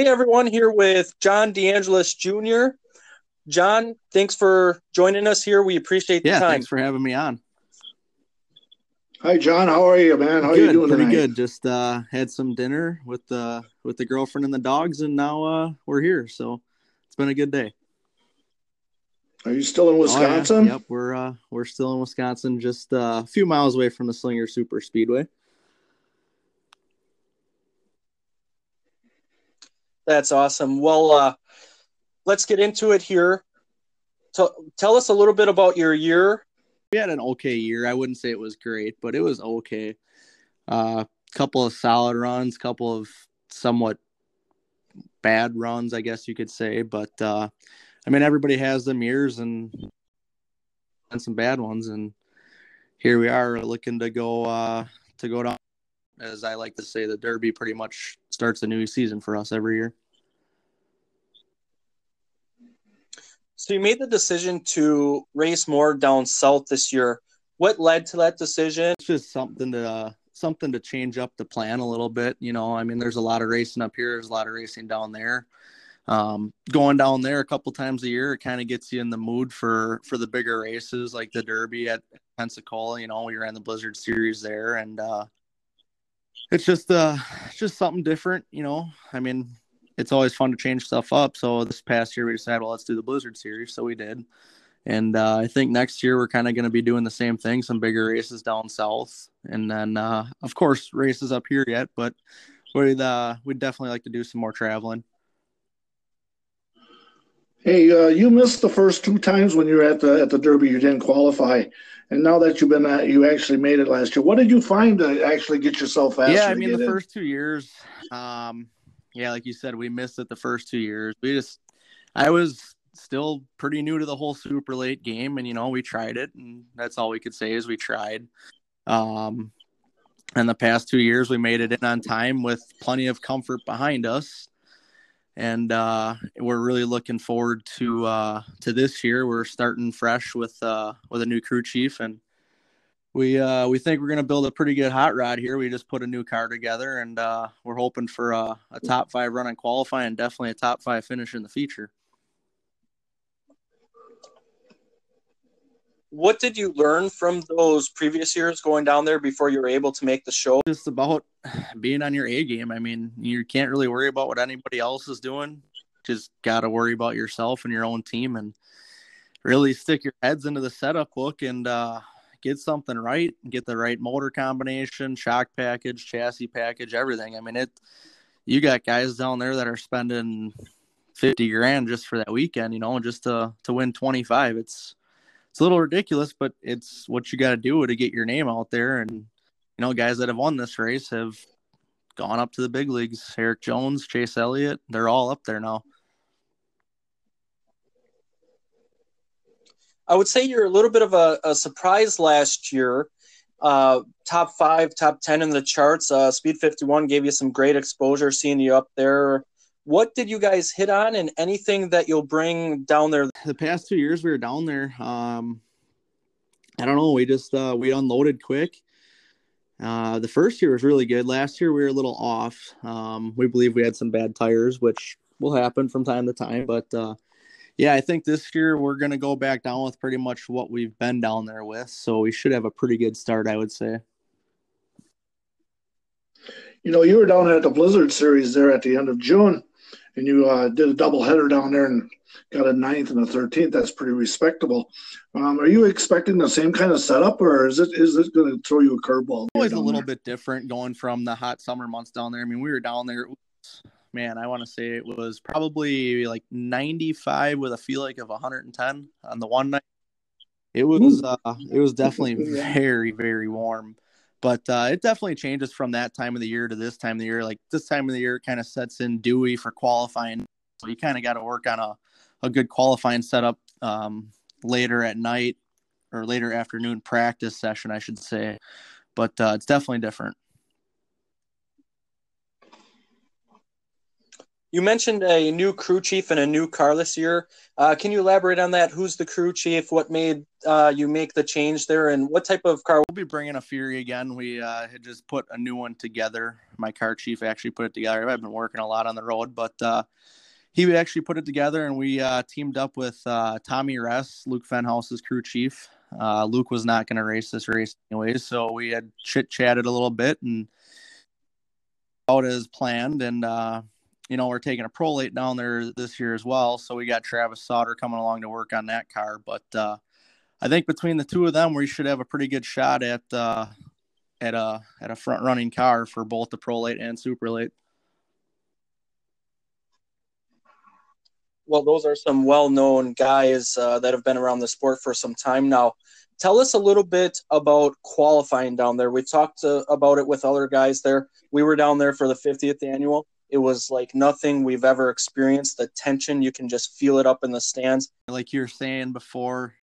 Hey everyone, here with John DeAngelis Jr. John, thanks for joining us here. We appreciate the yeah, time. thanks for having me on. Hi John, how are you, man? How good, are you doing pretty tonight? good. Just uh, had some dinner with the with the girlfriend and the dogs, and now uh, we're here. So it's been a good day. Are you still in Oh, yeah. Wisconsin? Yep, we're uh, we're still in Wisconsin, just uh, a few miles away from the Slinger Super Speedway. That's awesome. Well, uh, let's get into it here. Tell us a little bit about your year. We had an okay year. I wouldn't say it was great, but it was okay. A uh, couple of solid runs, couple of somewhat bad runs, I guess you could say. But uh, I mean, everybody has them years and and some bad ones, and here we are looking to go uh, to go down. As I like to say, the Derby pretty much starts a new season for us every year. So you made the decision to race more down south this year. What led to that decision? It's just something to uh, something to change up the plan a little bit. You know, I mean, there's a lot of racing up here. There's a lot of racing down there. Um, going down there a couple times a year, it kind of gets you in the mood for for the bigger races like the Derby at Pensacola. You know, we ran the Blizzard Series there, and uh, it's just uh, just something different. You know, I mean, it's always fun to change stuff up. So this past year we decided, well, let's do the Blizzard Series. So we did. And uh, I think next year we're kind of going to be doing the same thing, some bigger races down south, and then uh, of course races up here yet. But we'd uh, we'd definitely like to do some more traveling. Hey, uh, you missed the first two times when you were at the at the Derby. You didn't qualify, and now that you've been at, you actually made it last year. What did you find to actually get yourself faster? yeah, I mean the in? first two years, um, yeah, like you said, we missed it the first two years. We just, I was still pretty new to the whole super late game, and you know we tried it, and that's all we could say is we tried. Um, and the past two years we made it in on time with plenty of comfort behind us and uh, we're really looking forward to uh, to this year. We're starting fresh with uh, with a new crew chief, and we uh, we think we're going to build a pretty good hot rod here. We just put a new car together, and uh, we're hoping for a, a top five run in qualifying, definitely a top five finish in the feature. What did you learn from those previous years going down there before you were able to make the show? Just about being on your A game. I mean, you can't really worry about what anybody else is doing. Just got to worry about yourself and your own team, and really stick your heads into the setup book and uh, get something right. Get the right motor combination, shock package, chassis package, everything. I mean, it. You got guys down there that are spending fifty grand just for that weekend. You know, just to to win twenty five. It's it's a little ridiculous, but it's what you got to do to get your name out there. And you know, guys that have won this race have gone up to the big leagues. Erik Jones, Chase Elliott, they're all up there now. I would say you're a little bit of a, a surprise last year. Uh, top five, top 10 in the charts. Uh, Speed 51 gave you some great exposure seeing you up there. What did you guys hit on and anything that you'll bring down there? The past two years we were down there. Um, I don't know. We just uh, we unloaded quick. Uh, the first year was really good. Last year we were a little off. Um, we believe we had some bad tires, which will happen from time to time. But uh, yeah, I think this year we're going to go back down with pretty much what we've been down there with. So we should have a pretty good start, I would say. You know, you were down at the Blizzard Series there at the end of June, and you uh, did a double header down there and got a ninth and a thirteenth. That's pretty respectable. Um, are you expecting the same kind of setup, or is it is it going to throw you a curveball? Always a little there? bit different going from the hot summer months down there. I mean, we were down there. Man, I want to say it was probably like 95 with a feel like of 110 on the one night. It was uh, it was definitely very very warm but uh, it definitely changes from that time of the year to this time of the year. Like this time of the year, kind of sets in dewy for qualifying, so you kind of got to work on a, a good qualifying setup um, later at night or later afternoon practice session, I should say. But uh, it's definitely different. You mentioned a new crew chief and a new car this year. Uh, can you elaborate on that? Who's the crew chief? What made uh, you make the change there, and what type of car? We'll be bringing a Fury again. We uh, had just put a new one together. My car chief actually put it together. I've been working a lot on the road, but uh, he actually put it together, and we uh, teamed up with uh, Tommy Ress, Luke Fenhaus's crew chief. Luke was not going to race this race anyways, so we had chit chatted a little bit and out as planned, and you know, we're taking a prolate down there this year as well. So we got Travis Sauter coming along to work on that car. But uh, I think between the two of them, we should have a pretty good shot at uh, at a at a front running car for both the prolate and superlate. Well, those are some well-known guys uh, that have been around the sport for some time now. Tell us a little bit about qualifying down there. We talked uh, about it with other guys there. We were down there for the 50th annual it was like nothing we've ever experienced. The tension, you can just feel it up in the stands. Like you were saying before,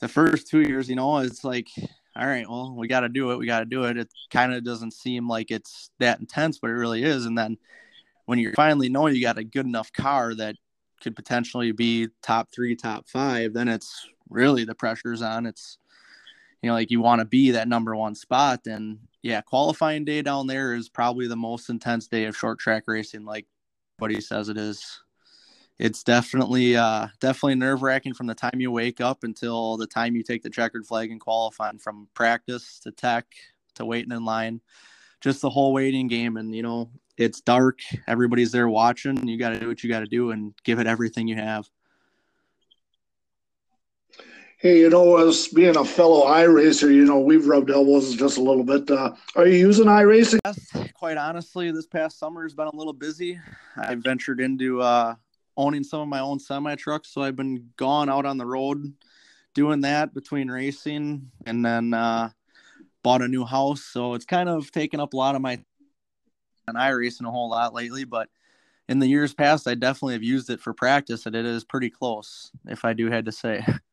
the first two years, you know, it's like, all right, well, we got to do it. We got to do it. It kind of doesn't seem like it's that intense, but it really is. And then when you finally know you got a good enough car that could potentially be top three, top five, then it's really the pressure's on. It's, you know, like you want to be that number one spot. And yeah, qualifying day down there is probably the most intense day of short track racing, like he says it is. It's definitely uh, definitely nerve wracking from the time you wake up until the time you take the checkered flag and qualifying from practice to tech to waiting in line, just the whole waiting game. And you know, it's dark, everybody's there watching. You got to do what you got to do and give it everything you have. Hey, you know, as being a fellow iRacer, you know, we've rubbed elbows just a little bit. Uh, are you using iRacing? Yes, quite honestly, this past summer has been a little busy. I ventured into uh, owning some of my own semi trucks, so I've been gone out on the road doing that between racing and then uh, bought a new house. So it's kind of taken up a lot of my and iRacing a whole lot lately, but in the years past, I definitely have used it for practice, and it is pretty close, if I do had to say.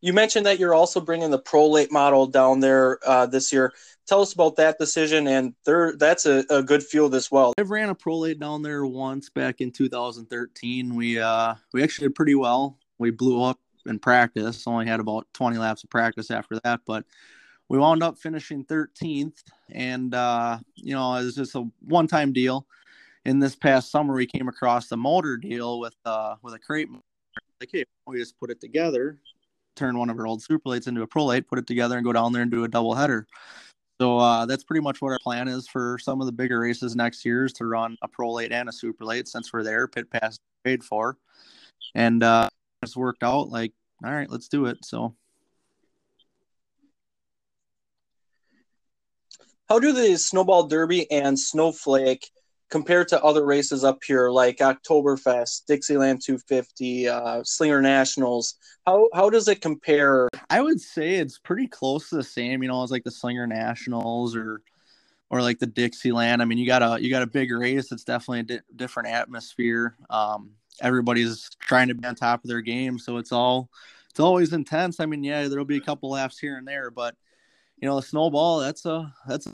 You mentioned that you're also bringing the Prolate model down there uh, this year. Tell us about that decision, and there, that's a, a good field as well. I've ran a Prolate down there once back in 2013. We uh, we actually did pretty well. We blew up in practice. Only had about 20 laps of practice after that, but we wound up finishing 13th. And uh, you know, it was just a one-time deal. In this past summer, we came across the motor deal with uh, with a crate. Like, hey, we just put it together turn one of our old superlates into a prolate, put it together, and go down there and do a double header. So uh, that's pretty much what our plan is for some of the bigger races next year is to run a prolate and a superlate since we're there. Pit pass paid for, and uh, it's worked out. Like, all right, let's do it. So. How do the Snowball Derby and Snowflake compared to other races up here like Oktoberfest, Dixieland 250, uh, Slinger Nationals? How how does it compare? I would say it's pretty close to the same, you know, as like the Slinger Nationals or or like the Dixieland. I mean, you got a you got a big race. It's definitely a di- different atmosphere. Um, everybody's trying to be on top of their game, so it's all it's always intense. I mean, yeah, there'll be a couple laughs here and there, but you know, the snowball that's a that's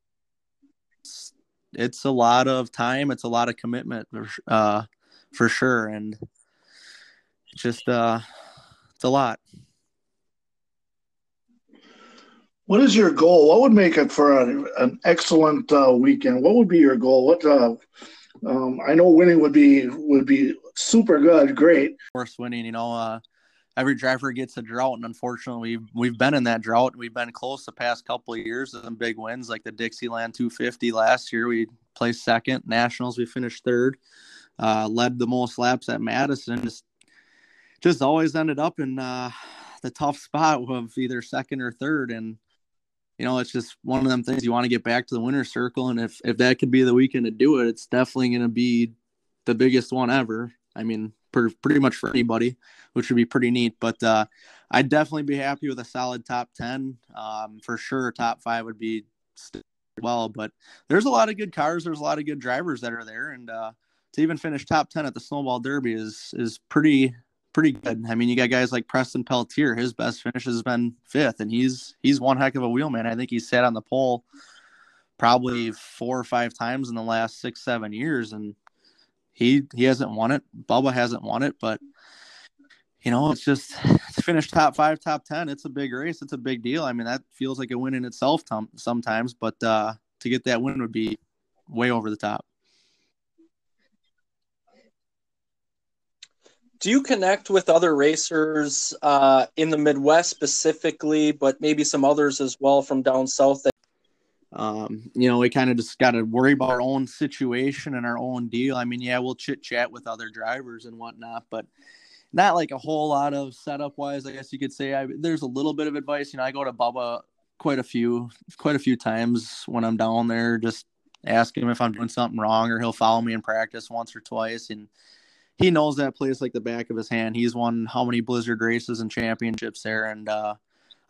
it's a lot of time. It's a lot of commitment, uh, for sure, and just uh, it's a lot. What is your goal? What would make it for a, an excellent uh, weekend? What would be your goal? What uh, um, I know winning would be would be super good, great. Of course, winning. You know, uh, every driver gets a drought, and unfortunately, we've, we've been in that drought. And we've been close the past couple of years some big wins, like the Dixieland 250 last year. We placed second. Nationals, we finished third. Uh, led the most laps at Madison. Just, just always ended up in uh, the tough spot of either second or third, and you know, it's just one of them things you want to get back to the winner's circle. And if if that could be the weekend to do it, it's definitely going to be the biggest one ever. I mean, per, pretty much for anybody, which would be pretty neat. But uh, I'd definitely be happy with a solid top 10. Um, for sure, top five would be well. But there's a lot of good cars. There's a lot of good drivers that are there. And uh, to even finish top 10 at the Snowball Derby is is pretty pretty good. I mean, you got guys like Preston Peltier. His best finish has been fifth, and he's he's one heck of a wheelman. I think he sat on the pole probably four or five times in the last six, seven years, and he he hasn't won it. Bubba hasn't won it, but you know, it's just to finish top five, top ten. It's a big race. It's a big deal. I mean, that feels like a win in itself sometimes, but uh, to get that win would be way over the top. Do you connect with other racers uh, in the Midwest specifically, but maybe some others as well from down south? Um, you know, we kind of just got to worry about our own situation and our own deal. I mean, yeah, we'll chit chat with other drivers and whatnot, but not like a whole lot of setup wise. I guess you could say I, there's a little bit of advice. You know, I go to Bubba quite a few, quite a few times when I'm down there, just ask him if I'm doing something wrong, or he'll follow me in practice once or twice, and he knows that place like the back of his hand. He's won how many Blizzard races and championships there, and uh,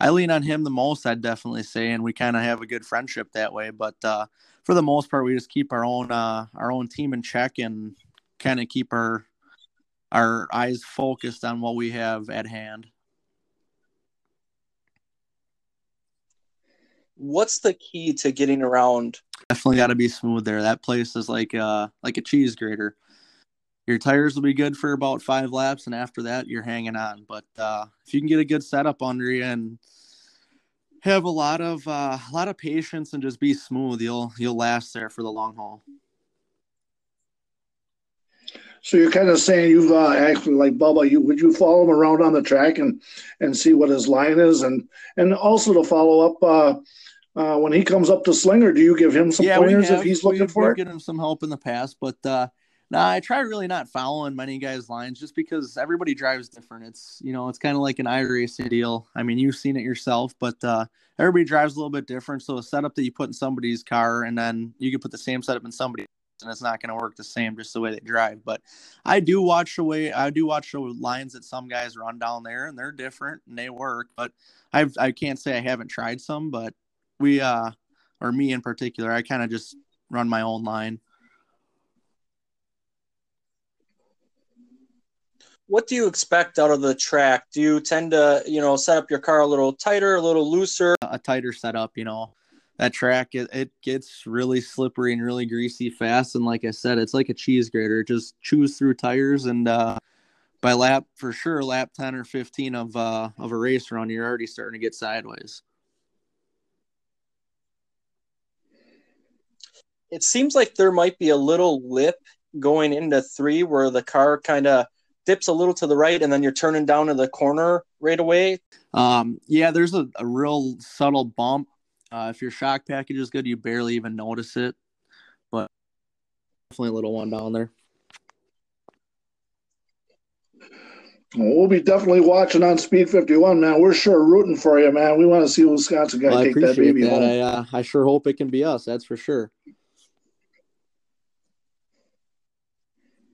I lean on him the most. I'd definitely say, and we kind of have a good friendship that way. But uh, for the most part, we just keep our own uh, our own team in check and kind of keep our our eyes focused on what we have at hand. What's the key to getting around? Definitely got to be smooth there. That place is like uh like a cheese grater your tires will be good for about five laps, and after that, you're hanging on. But uh, if you can get a good setup under you and have a lot of uh, a lot of patience and just be smooth, you'll you'll last there for the long haul. So you're kind of saying you've uh, actually like Bubba, you would you follow him around on the track and and see what his line is, and and also to follow up. Uh, uh, when he comes up to Slinger, do you give him some yeah, pointers if he's looking for it? Given him some help in the past, but no, I try really not following many guys' lines just because everybody drives different. It's you know, it's kind of like an iRacing deal. I mean, you've seen it yourself, but uh, everybody drives a little bit different. So a setup that you put in somebody's car, and then you can put the same setup in somebody, and it's not going to work the same just the way they drive. But I do watch the way I do watch the lines that some guys run down there, and they're different and they work. But I've I can't say I haven't tried some, but we uh, or me in particular, I kind of just run my own line. What do you expect out of the track? Do you tend to, you know, set up your car a little tighter, a little looser? A tighter setup, you know. That track it, it gets really slippery and really greasy fast and like I said, it's like a cheese grater. It just chews through tires and uh by lap for sure lap 10 or 15 of uh of a race run you're already starting to get sideways. It seems like there might be a little lip going into 3 where the car kind of dips a little to the right and then you're turning down to the corner right away? Um, yeah, there's a, a real subtle bump. Uh, if your shock package is good, you barely even notice it, but definitely a little one down there. we'll be definitely watching on Speed 51, man. We're sure rooting for you, man. We want to see Wisconsin guy well, take that baby that. home. I, uh, I sure hope it can be us. That's for sure.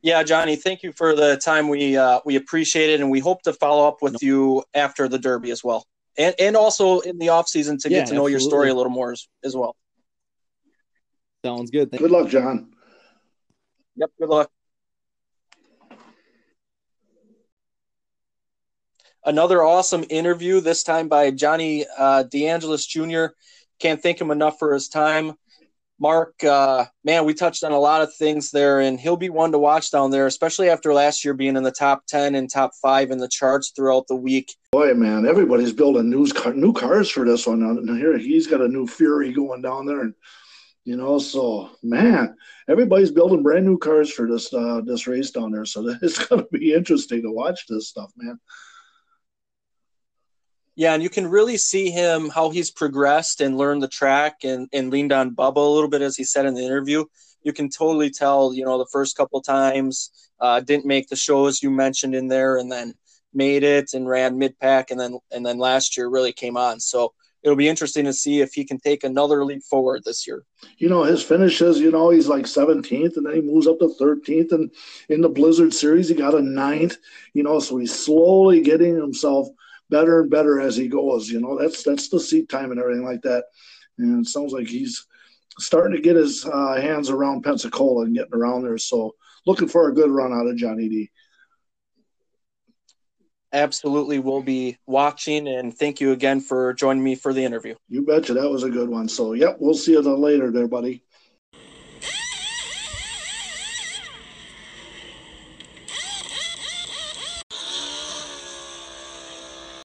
Yeah, Johnny, thank you for the time. We uh, we appreciate it, and we hope to follow up with you after the Derby as well, and and also in the off season to get to know absolutely. your story a little more as, as well. Sounds good. Thank good luck, John. Yep. Good luck. Another awesome interview. This time by Johnny uh, DeAngelis Jr. Can't thank him enough for his time. Mark, uh, man, we touched on a lot of things there, and he'll be one to watch down there, especially after last year being in the top ten and top five in the charts throughout the week. Boy, man, everybody's building new new cars for this one. And here he's got a new Fury going down there, and you know, so man, everybody's building brand new cars for this uh, this race down there. So it's going to be interesting to watch this stuff, man. Yeah, and you can really see him how he's progressed and learned the track and, and leaned on Bubba a little bit as he said in the interview. You can totally tell, you know, the first couple times uh, didn't make the shows you mentioned in there, and then made it and ran mid pack, and then and then last year really came on. So it'll be interesting to see if he can take another leap forward this year. You know, his finishes, you know, he's like 17th and then he moves up to 13th. And in the Blizzard series, he got a ninth, you know, so he's slowly getting himself better and better as he goes. You know, that's that's the seat time and everything like that. And it sounds like he's starting to get his uh, hands around Pensacola and getting around there. So looking for a good run out of Johnny D. absolutely we'll be watching. And thank you again for joining me for the interview. You betcha. That was a good one. So, yep, we'll see you later there, buddy.